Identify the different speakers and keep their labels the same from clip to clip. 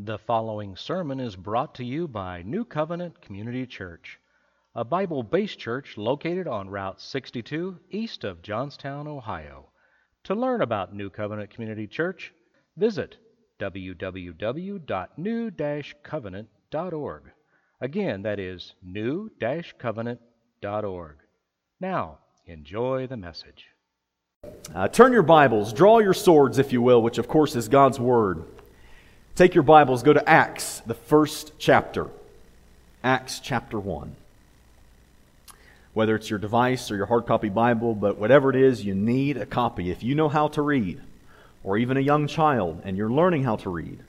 Speaker 1: The following sermon is brought to you by New Covenant Community Church, a Bible based church located on Route 62 east of Johnstown, Ohio. To learn about New Covenant Community Church, visit www.new covenant.org. Again, that is new covenant.org. Now, enjoy the message.
Speaker 2: Uh, turn your Bibles, draw your swords, if you will, which of course is God's Word. Take your Bibles, go to Acts, the first chapter. Acts chapter 1. Whether it's your device or your hard copy Bible, but whatever it is, you need a copy. If you know how to read, or even a young child and you're learning how to read,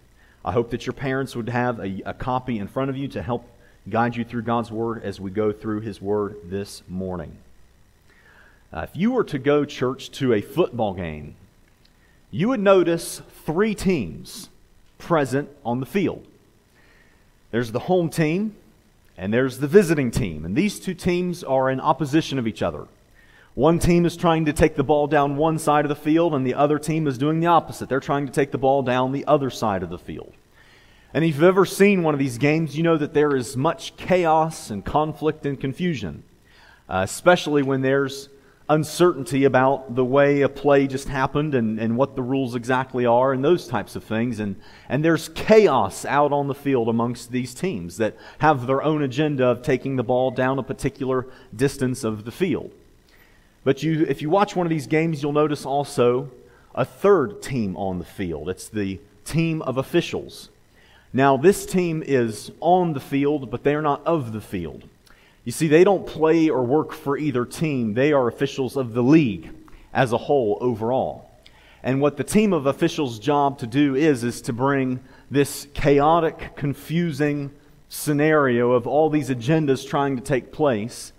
Speaker 2: I hope that your parents would have a, a copy in front of you to help guide you through God's Word as we go through His Word this morning. Uh, if you were to go, church, to a football game, you would notice three teams present on the field. There's the home team, and there's the visiting team. And these two teams are in opposition of each other. One team is trying to take the ball down one side of the field, and the other team is doing the opposite. They're trying to take the ball down the other side of the field. And if you've ever seen one of these games, you know that there is much chaos and conflict and confusion, uh, especially when there's uncertainty about the way a play just happened and, and what the rules exactly are and those types of things. And, and there's chaos out on the field amongst these teams that have their own agenda of taking the ball down a particular distance of the field. But you, if you watch one of these games, you'll notice also a third team on the field. It's the team of officials. Now, this team is on the field, but they are not of the field. You see, they don't play or work for either team. They are officials of the league as a whole overall. And what the team of officials' job to do is, is to bring this chaotic, confusing scenario of all these agendas trying to take place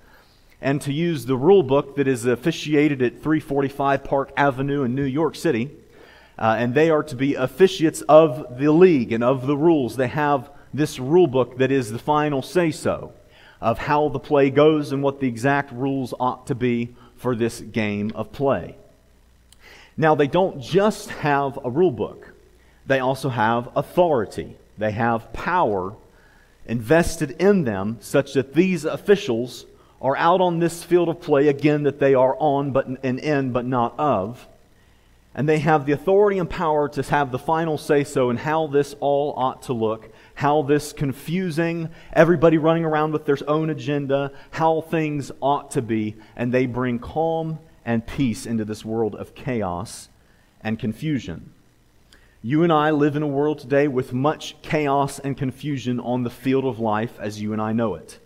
Speaker 2: and to use the rule book that is officiated at 345 Park Avenue in New York City. Uh, and they are to be officiates of the league and of the rules. They have this rule book that is the final say so of how the play goes and what the exact rules ought to be for this game of play. Now, they don't just have a rule book, they also have authority. They have power invested in them such that these officials are out on this field of play, again, that they are on but, and in but not of. And they have the authority and power to have the final say so in how this all ought to look how this confusing, everybody running around with their own agenda, how things ought to be, and they bring calm and peace into this world of chaos and confusion. You and I live in a world today with much chaos and confusion on the field of life as you and I know it.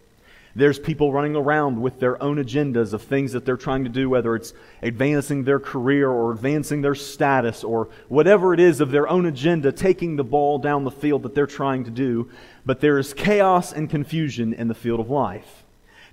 Speaker 2: There's people running around with their own agendas of things that they're trying to do, whether it's advancing their career or advancing their status or whatever it is of their own agenda, taking the ball down the field that they're trying to do. But there is chaos and confusion in the field of life.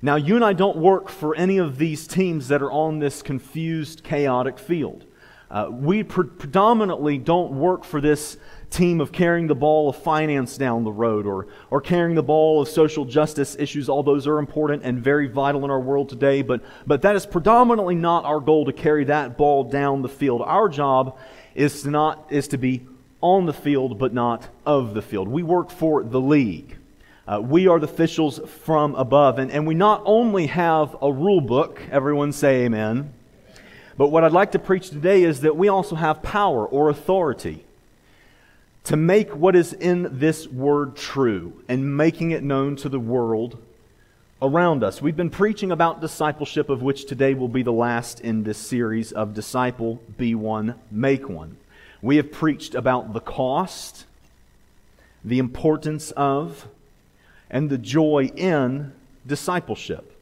Speaker 2: Now, you and I don't work for any of these teams that are on this confused, chaotic field. Uh, we pre- predominantly don't work for this team of carrying the ball of finance down the road or, or carrying the ball of social justice issues. All those are important and very vital in our world today, but, but that is predominantly not our goal to carry that ball down the field. Our job is to, not, is to be on the field, but not of the field. We work for the league. Uh, we are the officials from above. And, and we not only have a rule book, everyone say amen, but what I'd like to preach today is that we also have power or authority to make what is in this word true and making it known to the world around us. We've been preaching about discipleship, of which today will be the last in this series of Disciple, Be One, Make One. We have preached about the cost, the importance of, and the joy in discipleship.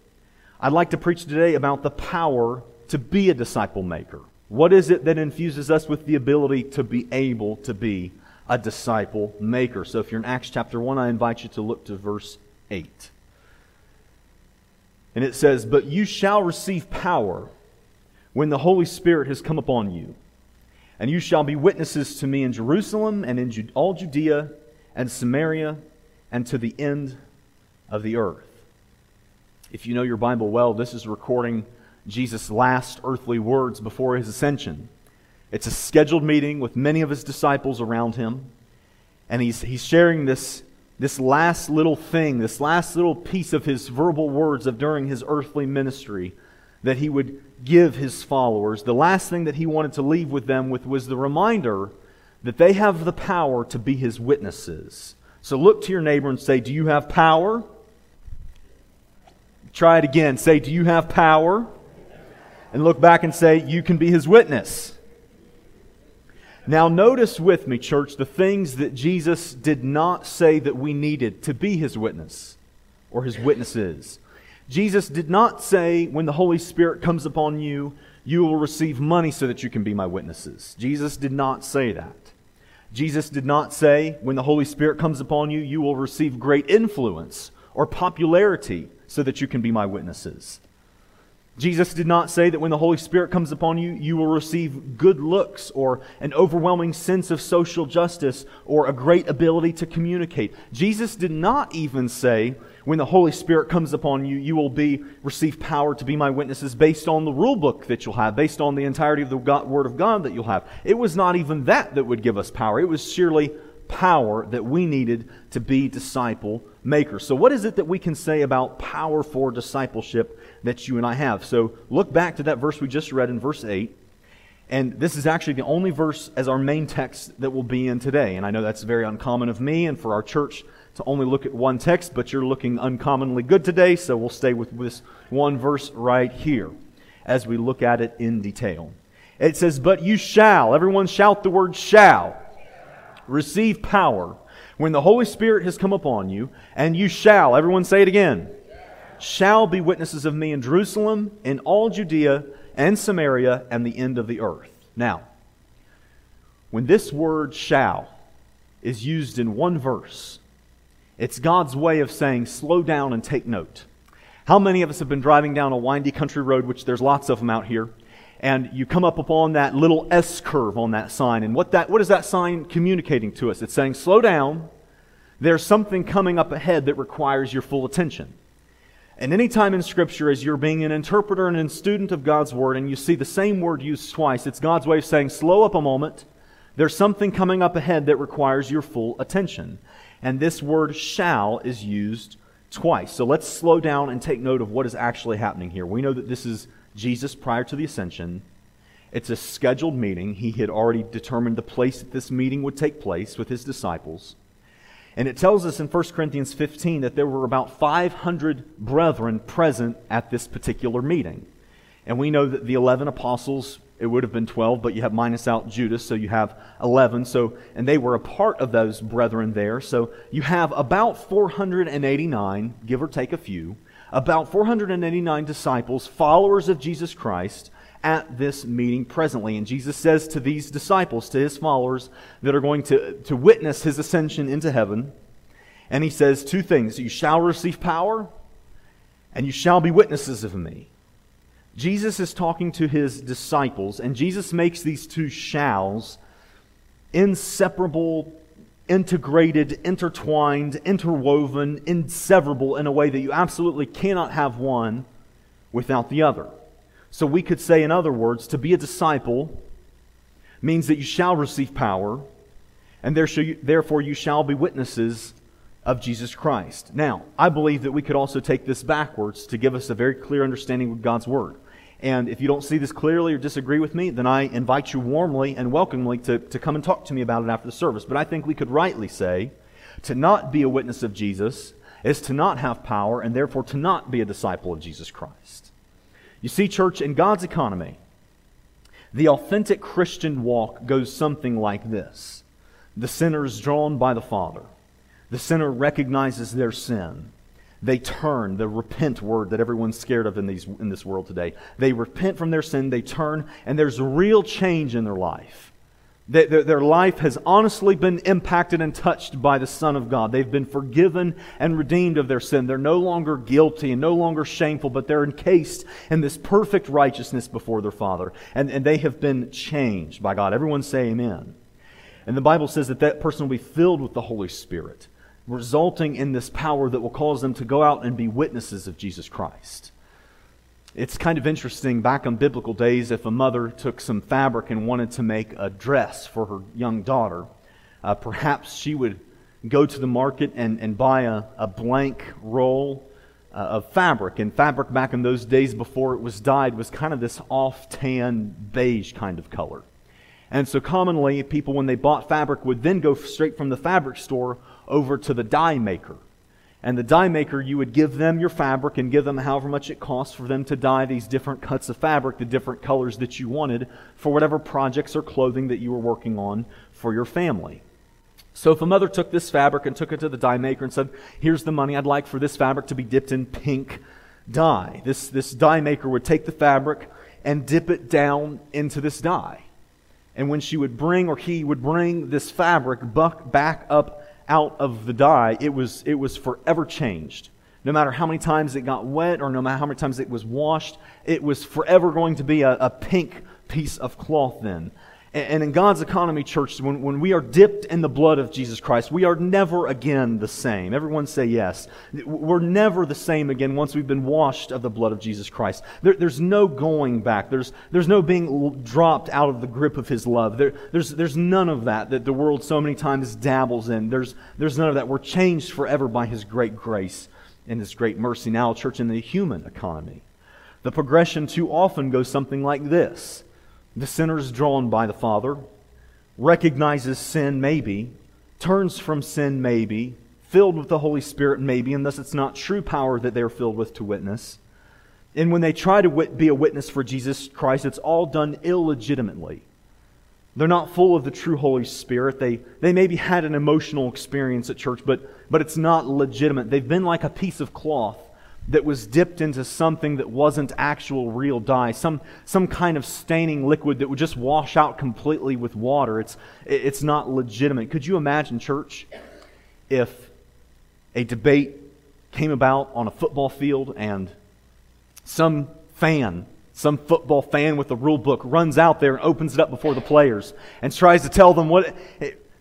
Speaker 2: I'd like to preach today about the power to be a disciple maker. What is it that infuses us with the ability to be able to be a disciple maker. So if you're in Acts chapter 1, I invite you to look to verse 8. And it says, But you shall receive power when the Holy Spirit has come upon you. And you shall be witnesses to me in Jerusalem and in all Judea and Samaria and to the end of the earth. If you know your Bible well, this is recording Jesus' last earthly words before his ascension. It's a scheduled meeting with many of his disciples around him. And he's, he's sharing this, this last little thing, this last little piece of his verbal words of during his earthly ministry that he would give his followers. The last thing that he wanted to leave with them with was the reminder that they have the power to be his witnesses. So look to your neighbor and say, Do you have power? Try it again. Say, Do you have power? And look back and say, You can be his witness. Now, notice with me, church, the things that Jesus did not say that we needed to be his witness or his witnesses. Jesus did not say, when the Holy Spirit comes upon you, you will receive money so that you can be my witnesses. Jesus did not say that. Jesus did not say, when the Holy Spirit comes upon you, you will receive great influence or popularity so that you can be my witnesses. Jesus did not say that when the Holy Spirit comes upon you, you will receive good looks or an overwhelming sense of social justice or a great ability to communicate. Jesus did not even say when the Holy Spirit comes upon you, you will be receive power to be my witnesses based on the rule book that you'll have, based on the entirety of the God, Word of God that you'll have. It was not even that that would give us power. It was surely power that we needed to be disciple makers. So, what is it that we can say about power for discipleship that you and I have? So, look back to that verse we just read in verse 8. And this is actually the only verse as our main text that we'll be in today. And I know that's very uncommon of me and for our church to only look at one text, but you're looking uncommonly good today, so we'll stay with this one verse right here as we look at it in detail. It says, But you shall, everyone shout the word shall receive power when the Holy Spirit has come upon you, and you shall, everyone say it again, shall be witnesses of me in Jerusalem, in all Judea and Samaria, and the end of the earth. Now, when this word shall is used in one verse, it's God's way of saying, slow down and take note. How many of us have been driving down a windy country road, which there's lots of them out here, and you come up upon that little S curve on that sign. And what, that, what is that sign communicating to us? It's saying, slow down. There's something coming up ahead that requires your full attention. And any time in Scripture, as you're being an interpreter and a student of God's Word, and you see the same word used twice, it's God's way of saying, slow up a moment. There's something coming up ahead that requires your full attention. And this word shall is used twice. So let's slow down and take note of what is actually happening here. We know that this is Jesus prior to the ascension. It's a scheduled meeting. He had already determined the place that this meeting would take place with his disciples. And it tells us in 1 Corinthians 15 that there were about 500 brethren present at this particular meeting. And we know that the 11 apostles, it would have been 12, but you have minus out Judas, so you have 11. So, and they were a part of those brethren there. So you have about 489, give or take a few, about 489 disciples, followers of Jesus Christ, at this meeting presently. And Jesus says to these disciples, to his followers that are going to, to witness his ascension into heaven, and he says two things You shall receive power, and you shall be witnesses of me. Jesus is talking to his disciples, and Jesus makes these two shalls inseparable integrated, intertwined, interwoven, inseverable in a way that you absolutely cannot have one without the other. So we could say, in other words, to be a disciple means that you shall receive power, and therefore you shall be witnesses of Jesus Christ. Now, I believe that we could also take this backwards to give us a very clear understanding of God's Word. And if you don't see this clearly or disagree with me, then I invite you warmly and welcomely to, to come and talk to me about it after the service. But I think we could rightly say to not be a witness of Jesus is to not have power and therefore to not be a disciple of Jesus Christ. You see, church, in God's economy, the authentic Christian walk goes something like this The sinner is drawn by the Father, the sinner recognizes their sin. They turn, the repent word that everyone's scared of in, these, in this world today. They repent from their sin, they turn, and there's real change in their life. They, their, their life has honestly been impacted and touched by the Son of God. They've been forgiven and redeemed of their sin. They're no longer guilty and no longer shameful, but they're encased in this perfect righteousness before their Father. And, and they have been changed by God. Everyone say amen. And the Bible says that that person will be filled with the Holy Spirit resulting in this power that will cause them to go out and be witnesses of Jesus Christ. It's kind of interesting back in biblical days if a mother took some fabric and wanted to make a dress for her young daughter. Uh, perhaps she would go to the market and, and buy a, a blank roll uh, of fabric. And fabric back in those days before it was dyed was kind of this off tan beige kind of color. And so commonly, people, when they bought fabric, would then go straight from the fabric store over to the dye maker. And the dye maker, you would give them your fabric and give them however much it costs for them to dye these different cuts of fabric, the different colors that you wanted for whatever projects or clothing that you were working on for your family. So if a mother took this fabric and took it to the dye maker and said, Here's the money I'd like for this fabric to be dipped in pink dye, this, this dye maker would take the fabric and dip it down into this dye. And when she would bring, or he would bring this fabric back up out of the dye, it was, it was forever changed. No matter how many times it got wet or no matter how many times it was washed, it was forever going to be a, a pink piece of cloth then. And in God's economy, church, when, when we are dipped in the blood of Jesus Christ, we are never again the same. Everyone say yes. We're never the same again once we've been washed of the blood of Jesus Christ. There, there's no going back. There's, there's no being dropped out of the grip of His love. There, there's, there's none of that that the world so many times dabbles in. There's, there's none of that. We're changed forever by His great grace and His great mercy. Now, church, in the human economy, the progression too often goes something like this the sinner is drawn by the Father, recognizes sin maybe, turns from sin maybe, filled with the Holy Spirit maybe, and thus it's not true power that they're filled with to witness. And when they try to be a witness for Jesus Christ, it's all done illegitimately. They're not full of the true Holy Spirit. They, they maybe had an emotional experience at church, but, but it's not legitimate. They've been like a piece of cloth that was dipped into something that wasn't actual real dye, some, some kind of staining liquid that would just wash out completely with water. It's, it's not legitimate. Could you imagine, church, if a debate came about on a football field and some fan, some football fan with a rule book, runs out there and opens it up before the players and tries to tell them what.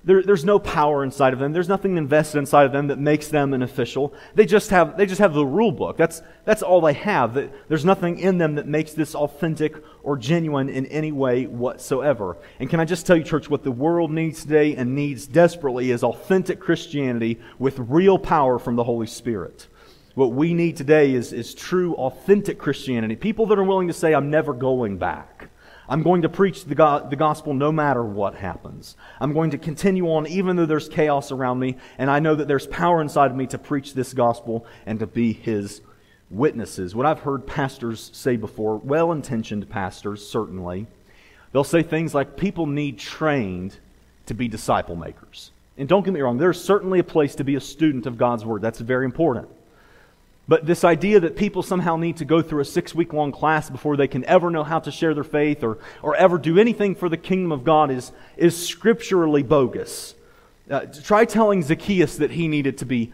Speaker 2: There, there's no power inside of them. There's nothing invested inside of them that makes them an official. They just have, they just have the rule book. That's, that's all they have. There's nothing in them that makes this authentic or genuine in any way whatsoever. And can I just tell you, church, what the world needs today and needs desperately is authentic Christianity with real power from the Holy Spirit. What we need today is, is true, authentic Christianity. People that are willing to say, I'm never going back. I'm going to preach the, go- the gospel no matter what happens. I'm going to continue on even though there's chaos around me, and I know that there's power inside of me to preach this gospel and to be his witnesses. What I've heard pastors say before, well intentioned pastors, certainly, they'll say things like people need trained to be disciple makers. And don't get me wrong, there's certainly a place to be a student of God's Word. That's very important. But this idea that people somehow need to go through a six week long class before they can ever know how to share their faith or, or ever do anything for the kingdom of God is, is scripturally bogus. Uh, try telling Zacchaeus that he needed to be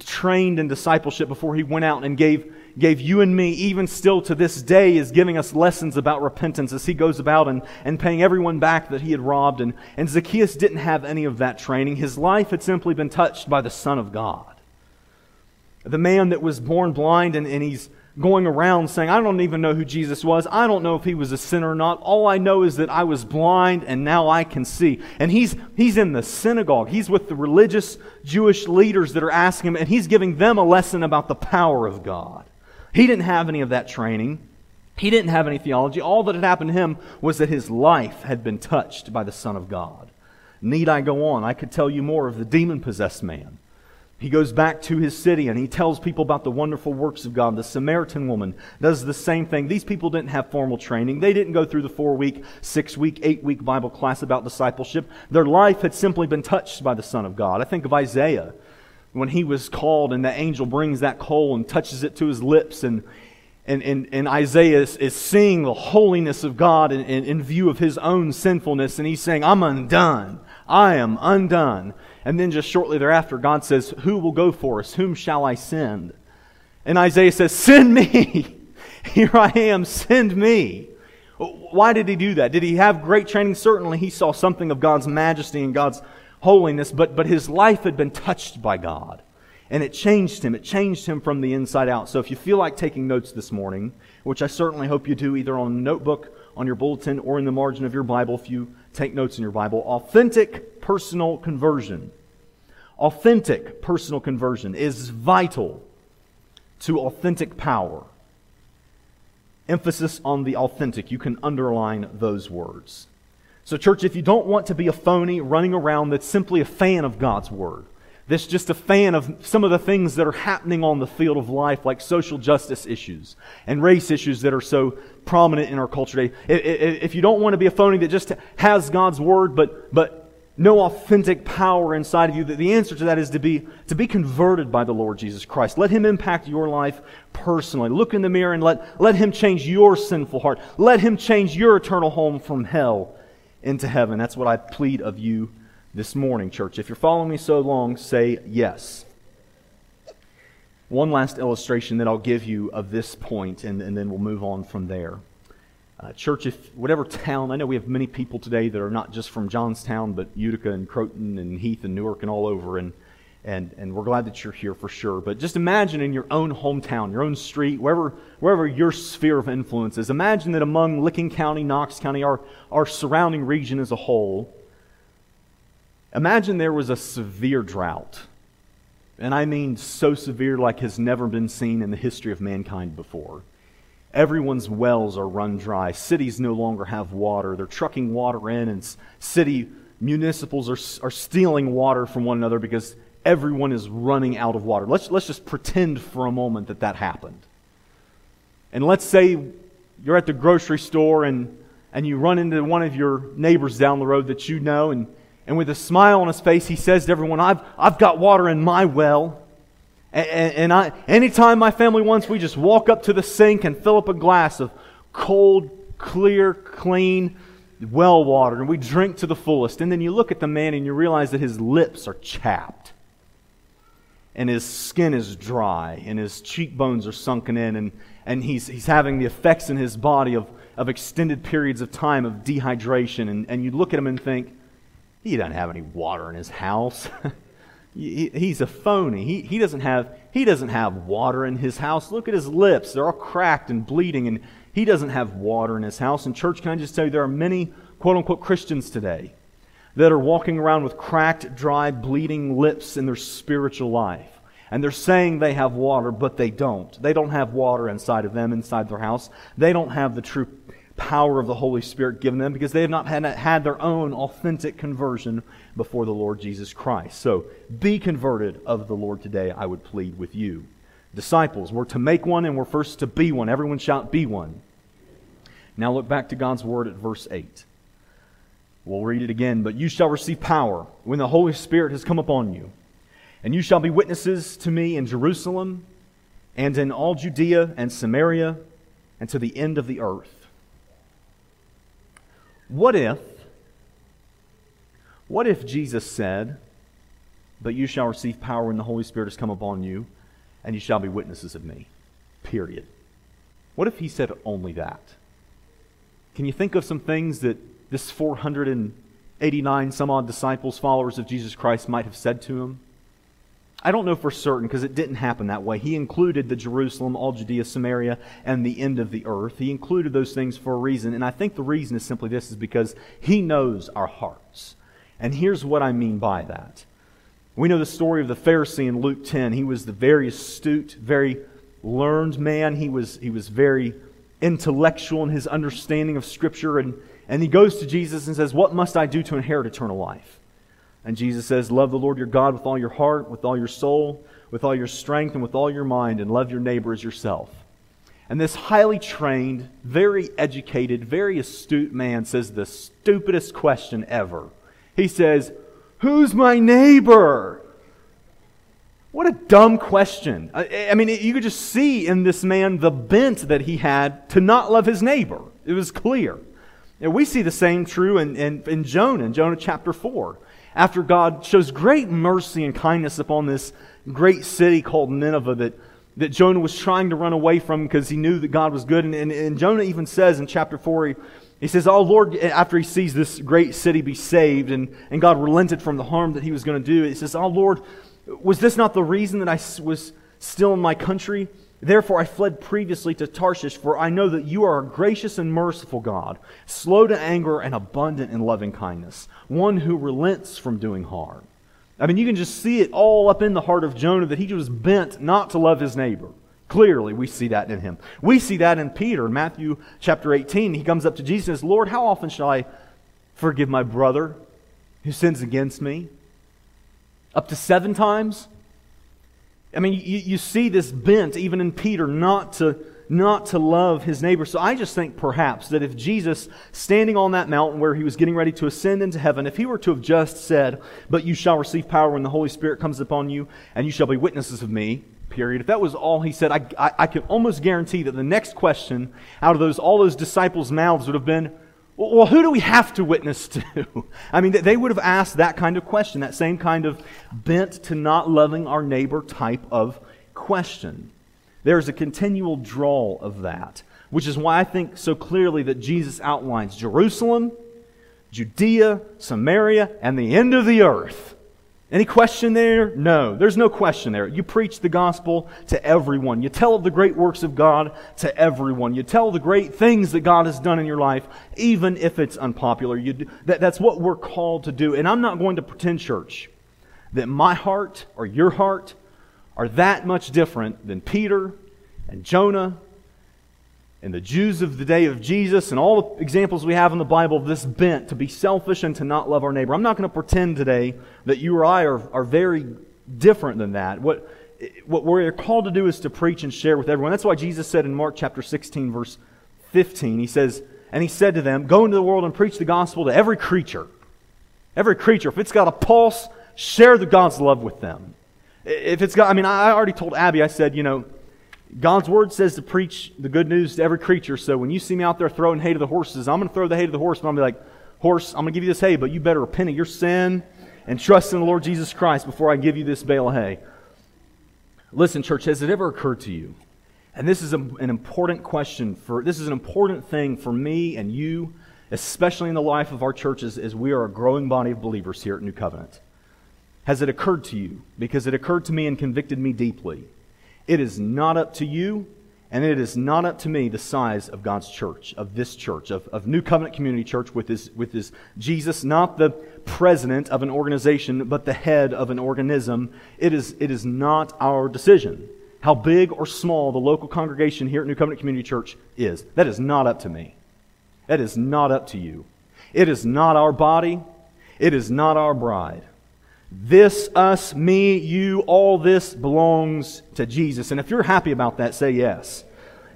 Speaker 2: trained in discipleship before he went out and gave, gave you and me, even still to this day, is giving us lessons about repentance as he goes about and, and paying everyone back that he had robbed. And, and Zacchaeus didn't have any of that training. His life had simply been touched by the Son of God the man that was born blind and, and he's going around saying, I don't even know who Jesus was. I don't know if he was a sinner or not. All I know is that I was blind and now I can see. And he's, he's in the synagogue. He's with the religious Jewish leaders that are asking him, and he's giving them a lesson about the power of God. He didn't have any of that training. He didn't have any theology. All that had happened to him was that his life had been touched by the Son of God. Need I go on? I could tell you more of the demon possessed man he goes back to his city and he tells people about the wonderful works of God. The Samaritan woman does the same thing. These people didn't have formal training. They didn't go through the four week, six week, eight week Bible class about discipleship. Their life had simply been touched by the Son of God. I think of Isaiah when he was called and the angel brings that coal and touches it to his lips and and, and, and Isaiah is, is, seeing the holiness of God in, in, in view of his own sinfulness, and he's saying, I'm undone. I am undone. And then just shortly thereafter, God says, Who will go for us? Whom shall I send? And Isaiah says, Send me. Here I am. Send me. Why did he do that? Did he have great training? Certainly he saw something of God's majesty and God's holiness, but, but his life had been touched by God. And it changed him. It changed him from the inside out. So if you feel like taking notes this morning, which I certainly hope you do either on a notebook, on your bulletin, or in the margin of your Bible, if you take notes in your Bible. Authentic personal conversion. Authentic personal conversion is vital to authentic power. Emphasis on the authentic. You can underline those words. So, church, if you don't want to be a phony running around that's simply a fan of God's Word, that's just a fan of some of the things that are happening on the field of life, like social justice issues and race issues that are so prominent in our culture today. If you don't want to be a phony that just has God's Word, but, but no authentic power inside of you, the answer to that is to be, to be converted by the Lord Jesus Christ. Let Him impact your life personally. Look in the mirror and let, let Him change your sinful heart. Let Him change your eternal home from hell into heaven. That's what I plead of you this morning, church. If you're following me so long, say yes. One last illustration that I'll give you of this point, and, and then we'll move on from there. Uh, church, if whatever town, I know we have many people today that are not just from Johnstown, but Utica and Croton and Heath and Newark and all over, and, and, and we're glad that you're here for sure. But just imagine in your own hometown, your own street, wherever, wherever your sphere of influence is, imagine that among Licking County, Knox County, our, our surrounding region as a whole, imagine there was a severe drought. And I mean so severe like has never been seen in the history of mankind before. Everyone's wells are run dry. Cities no longer have water. They're trucking water in, and city municipals are, are stealing water from one another because everyone is running out of water. Let's, let's just pretend for a moment that that happened. And let's say you're at the grocery store and, and you run into one of your neighbors down the road that you know, and, and with a smile on his face, he says to everyone, I've, I've got water in my well. And, and I, anytime my family wants, we just walk up to the sink and fill up a glass of cold, clear, clean well water, and we drink to the fullest. And then you look at the man and you realize that his lips are chapped, and his skin is dry, and his cheekbones are sunken in, and, and he's, he's having the effects in his body of, of extended periods of time of dehydration. And, and you look at him and think, he doesn't have any water in his house. he's a phony. He, he, doesn't have, he doesn't have water in his house. Look at his lips. They're all cracked and bleeding, and he doesn't have water in his house. And, church, can I just tell you, there are many quote unquote Christians today that are walking around with cracked, dry, bleeding lips in their spiritual life. And they're saying they have water, but they don't. They don't have water inside of them, inside their house. They don't have the true power of the Holy Spirit given them because they have not had, their own authentic conversion before the Lord Jesus Christ. So be converted of the Lord today, I would plead with you. Disciples, we're to make one and we're first to be one. Everyone shout, be one. Now look back to God's word at verse 8. We'll read it again. But you shall receive power when the Holy Spirit has come upon you. And you shall be witnesses to me in Jerusalem and in all Judea and Samaria and to the end of the earth. What if, what if Jesus said, But you shall receive power when the Holy Spirit has come upon you, and you shall be witnesses of me? Period. What if he said only that? Can you think of some things that this 489 some odd disciples, followers of Jesus Christ, might have said to him? I don't know for certain because it didn't happen that way. He included the Jerusalem, all Judea, Samaria, and the end of the earth. He included those things for a reason. And I think the reason is simply this is because he knows our hearts. And here's what I mean by that. We know the story of the Pharisee in Luke 10. He was the very astute, very learned man. He was, he was very intellectual in his understanding of Scripture. And, and he goes to Jesus and says, What must I do to inherit eternal life? And Jesus says, Love the Lord your God with all your heart, with all your soul, with all your strength, and with all your mind, and love your neighbor as yourself. And this highly trained, very educated, very astute man says the stupidest question ever. He says, Who's my neighbor? What a dumb question. I, I, mean, you could just see in this man the bent that he had to not love his neighbor. It was clear. And we see the same true in, in, in Jonah, in Jonah chapter 4 after God shows great mercy and kindness upon this great city called Nineveh that, that Jonah was trying to run away from because he knew that God was good. And, and, and Jonah even says in chapter 4, he, he says, Oh Lord, after he sees this great city be saved and, and God relented from the harm that he was going to do, he says, Oh Lord, was this not the reason that I was still in my country? Therefore, I fled previously to Tarshish, for I know that you are a gracious and merciful God, slow to anger and abundant in loving kindness, one who relents from doing harm. I mean, you can just see it all up in the heart of Jonah that he was bent not to love his neighbor. Clearly, we see that in him. We see that in Peter. Matthew chapter 18, he comes up to Jesus and says, Lord, how often shall I forgive my brother who sins against me? Up to seven times? I mean, you, you see this bent even in Peter not to, not to love his neighbor. So I just think perhaps that if Jesus, standing on that mountain where he was getting ready to ascend into heaven, if he were to have just said, But you shall receive power when the Holy Spirit comes upon you, and you shall be witnesses of me, period. If that was all he said, I, I, I can almost guarantee that the next question out of those, all those disciples' mouths would have been, well, who do we have to witness to? I mean, they would have asked that kind of question, that same kind of bent to not loving our neighbor type of question. There's a continual drawl of that, which is why I think so clearly that Jesus outlines Jerusalem, Judea, Samaria, and the end of the earth any question there? No, there's no question there. You preach the gospel to everyone. You tell of the great works of God to everyone. You tell the great things that God has done in your life, even if it's unpopular. You, that, that's what we're called to do. And I'm not going to pretend, church, that my heart or your heart are that much different than Peter and Jonah and the Jews of the day of Jesus and all the examples we have in the Bible of this bent to be selfish and to not love our neighbor. I'm not going to pretend today that you or I are, are very different than that. What, what we're called to do is to preach and share with everyone. That's why Jesus said in Mark chapter 16, verse 15, He says, And He said to them, Go into the world and preach the gospel to every creature. Every creature. If it's got a pulse, share the God's love with them. If it's got, I mean, I already told Abby, I said, you know, God's word says to preach the good news to every creature. So when you see me out there throwing hay to the horses, I'm going to throw the hay to the horse, but I'm going to be like, horse, I'm going to give you this hay, but you better repent of your sin and trust in the Lord Jesus Christ before I give you this bale of hay. Listen, church, has it ever occurred to you? And this is a, an important question for this is an important thing for me and you, especially in the life of our churches, as we are a growing body of believers here at New Covenant. Has it occurred to you? Because it occurred to me and convicted me deeply it is not up to you, and it is not up to me the size of God's church, of this church, of, of New Covenant Community Church with his, with his Jesus, not the president of an organization, but the head of an organism. It is, it is not our decision how big or small the local congregation here at New Covenant Community Church is. That is not up to me. That is not up to you. It is not our body. It is not our bride. This, us, me, you, all this belongs to Jesus. And if you're happy about that, say yes.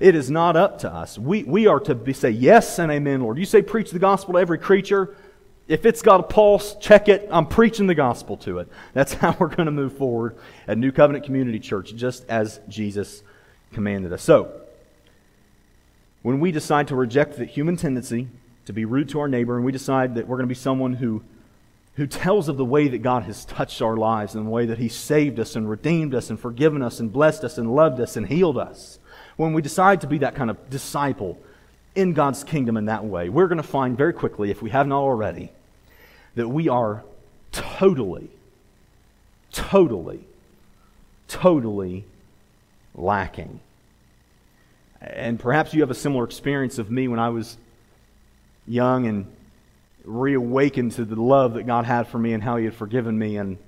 Speaker 2: It is not up to us. We, we are to be, say yes and amen, Lord. You say preach the gospel to every creature. If it's got a pulse, check it. I'm preaching the gospel to it. That's how we're going to move forward at New Covenant Community Church, just as Jesus commanded us. So, when we decide to reject the human tendency to be rude to our neighbor, and we decide that we're going to be someone who who tells of the way that God has touched our lives and the way that He saved us and redeemed us and forgiven us and blessed us and loved us and healed us. When we decide to be that kind of disciple in God's kingdom in that way, we're going to find very quickly, if we have not already, that we are totally, totally, totally lacking. And perhaps you have a similar experience of me when I was young and reawakened to the love that God had for me and how He had forgiven me. And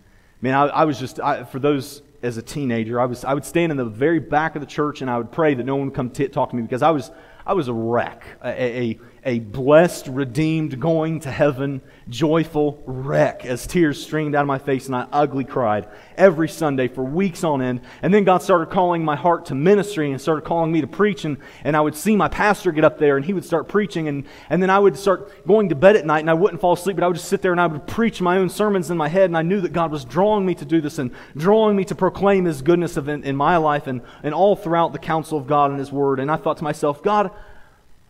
Speaker 2: man, I, I was just, I, for those as a teenager, I, was, I would stand in the very back of the church and I would pray that no one would come t- talk to me because I was, I was a wreck, a, a, a blessed, redeemed, going to heaven, joyful wreck as tears streamed out of my face and I ugly cried every Sunday for weeks on end. And then God started calling my heart to ministry and started calling me to preach. And, and I would see my pastor get up there and he would start preaching. And, and then I would start going to bed at night and I wouldn't fall asleep, but I would just sit there and I would preach my own sermons in my head. And I knew that God was drawing me to do this and drawing me to proclaim His goodness in, in my life and, and all throughout the counsel of God and His Word. And I thought to myself, God,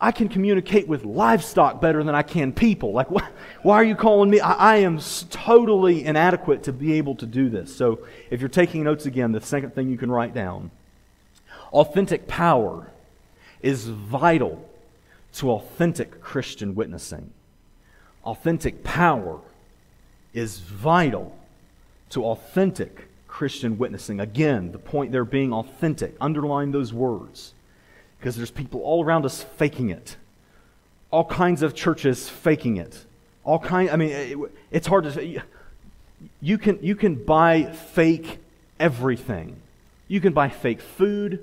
Speaker 2: I can communicate with livestock better than I can people. Like, wh- why are you calling me? I, I am totally inadequate to be able to do this. So, if you're taking notes again, the second thing you can write down authentic power is vital to authentic Christian witnessing. Authentic power is vital to authentic Christian witnessing. Again, the point there being authentic. Underline those words. Because there's people all around us faking it. All kinds of churches faking it. All kind I mean it, it's hard to you can you can buy fake everything. You can buy fake food.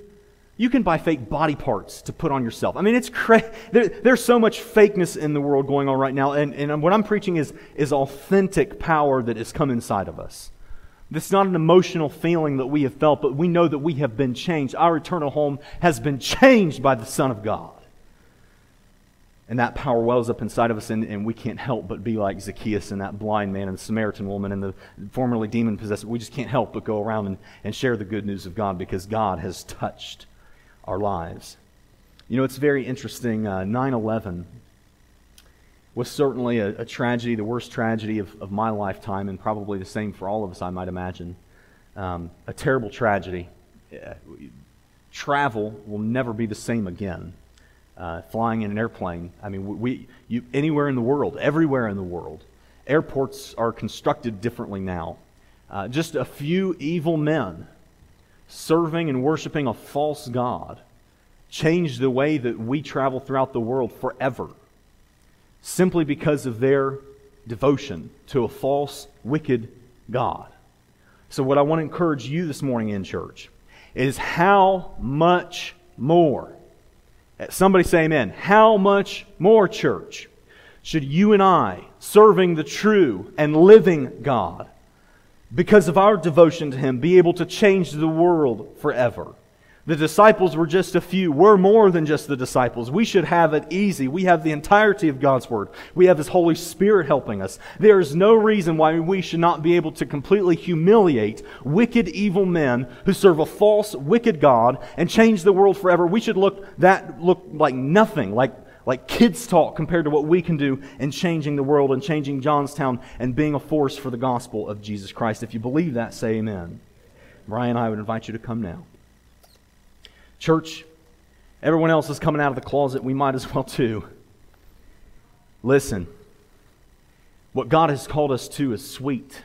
Speaker 2: You can buy fake body parts to put on yourself. I mean, it's crazy. There, there's so much fakeness in the world going on right now. And, and what I'm preaching is, is authentic power that has come inside of us. This is not an emotional feeling that we have felt, but we know that we have been changed. Our eternal home has been changed by the Son of God. And that power wells up inside of us, and, and we can't help but be like Zacchaeus and that blind man and the Samaritan woman and the formerly demon possessed. We just can't help but go around and, and share the good news of God because God has touched our lives. You know, it's very interesting. Uh, 9 uh, 11 was certainly a, a, tragedy, the worst tragedy of, of my lifetime, and probably the same for all of us, I might imagine. Um, a terrible tragedy. Uh, travel will never be the same again uh, flying in an airplane. I mean, we, you, anywhere in the world, everywhere in the world, airports are constructed differently now. Uh, just a few evil men serving and worshiping a false God changed the way that we travel throughout the world forever simply because of their devotion to a false, wicked God. So, what I want to encourage you this morning in church is how much more Somebody say amen. How much more, church, should you and I, serving the true and living God, because of our devotion to Him, be able to change the world forever? The disciples were just a few. We're more than just the disciples. We should have it easy. We have the entirety of God's Word. We have His Holy Spirit helping us. There is no reason why we should not be able to completely humiliate wicked, evil men who serve a false, wicked God and change the world forever. We should look that look like nothing, like like kids talk compared to what we can do in changing the world and changing Johnstown and being a force for the gospel of Jesus Christ. If you believe that, say amen. Brian, I would invite you to come now. Church, everyone else is coming out of the closet. We might as well too. Listen, what God has called us to is sweet.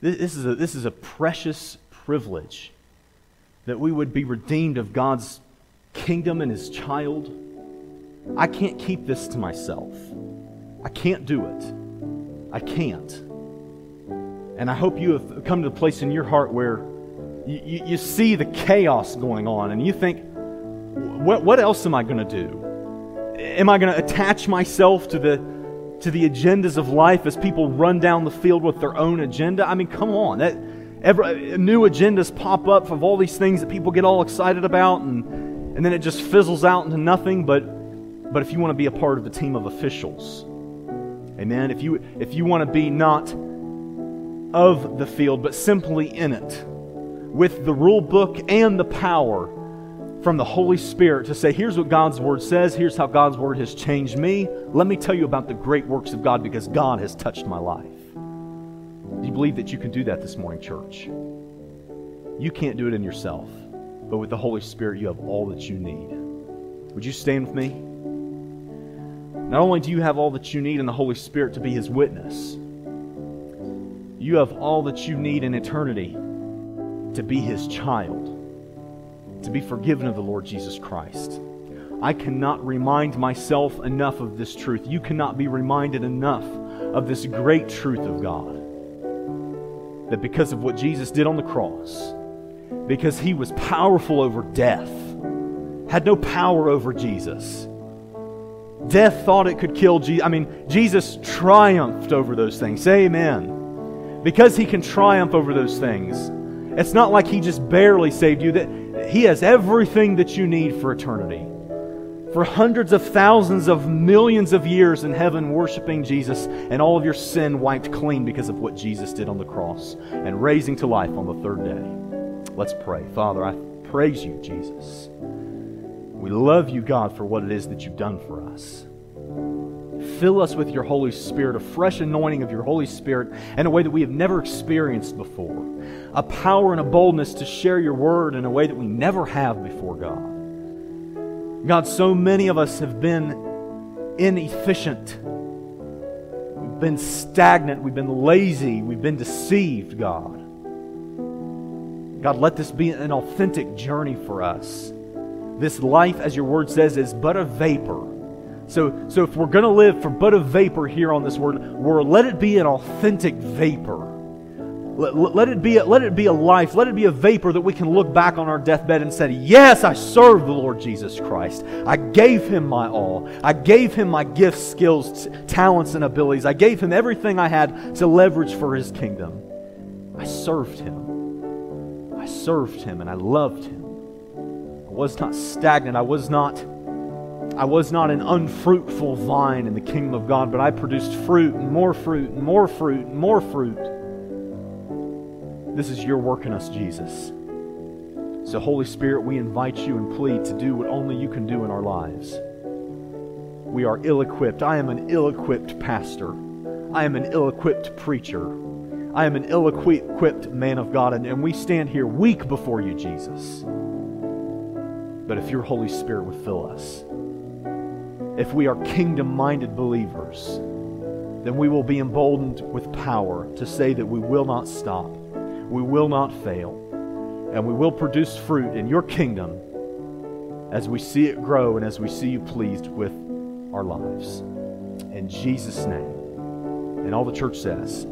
Speaker 2: This is a, this is a precious privilege that we would be redeemed of God's kingdom and His child. I can't keep this to myself. I can't do it. I can't. And I hope you have come to the place in your heart where you, you, see the chaos going on and you think, what, what else am I going to do? Am I going to attach myself to the, to the agendas of life as people run down the field with their own agenda? I mean, come on. That, every, new agendas pop up of all these things that people get all excited about, and, and then it just fizzles out into nothing. But, but if you want to be a part of the team of officials, amen, if you, if you want to be not of the field, but simply in it, with the rule book and the power from the Holy Spirit to say, here's what God's Word says, here's how God's Word has changed me. Let me tell you about the great works of God because God has touched my life. Do you believe that you can do that this morning, church? You can't do it in yourself, but with the Holy Spirit, you have all that you need. Would you stand with me? Not only do you have all that you need in the Holy Spirit to be His witness, you have all that you need in eternity to be his child, to be forgiven of the Lord Jesus Christ. I cannot remind myself enough of this truth. You cannot be reminded enough of this great truth of God. That because of what Jesus did on the cross, because he was powerful over death, had no power over Jesus. Death thought it could kill Jesus. I mean, Jesus triumphed over those things. Say amen. Because he can triumph over those things, it's not like He just barely saved you, that He has everything that you need for eternity. For hundreds of thousands of millions of years in heaven worshiping Jesus, and all of your sin wiped clean because of what Jesus did on the cross and raising to life on the third day. Let's pray. Father, I praise you, Jesus. We love you, God, for what it is that you've done for us. Fill us with your Holy Spirit, a fresh anointing of your Holy Spirit in a way that we have never experienced before. A power and a boldness to share your word in a way that we never have before, God. God, so many of us have been inefficient. We've been stagnant. We've been lazy. We've been deceived, God. God, let this be an authentic journey for us. This life, as your word says, is but a vapor. So, so if we're going to live for but a vapor here on this word, world, let it be an authentic vapor. Let, let, it be a, let it be a life, let it be a vapor that we can look back on our deathbed and say, Yes, I served the Lord Jesus Christ. I gave him my all. I gave him my gifts, skills, talents, and abilities. I gave him everything I had to leverage for his kingdom. I served him. I served him and I loved him. I was not stagnant. I was not I was not an unfruitful vine in the kingdom of God, but I produced fruit and more fruit and more fruit and more fruit. This is your work in us, Jesus. So, Holy Spirit, we invite you and plead to do what only you can do in our lives. We are ill equipped. I am an ill equipped pastor. I am an ill equipped preacher. I am an ill equipped man of God, and, and we stand here weak before you, Jesus. But if your Holy Spirit would fill us, if we are kingdom minded believers, then we will be emboldened with power to say that we will not stop, we will not fail, and we will produce fruit in your kingdom as we see it grow and as we see you pleased with our lives. In Jesus' name. And all the church says,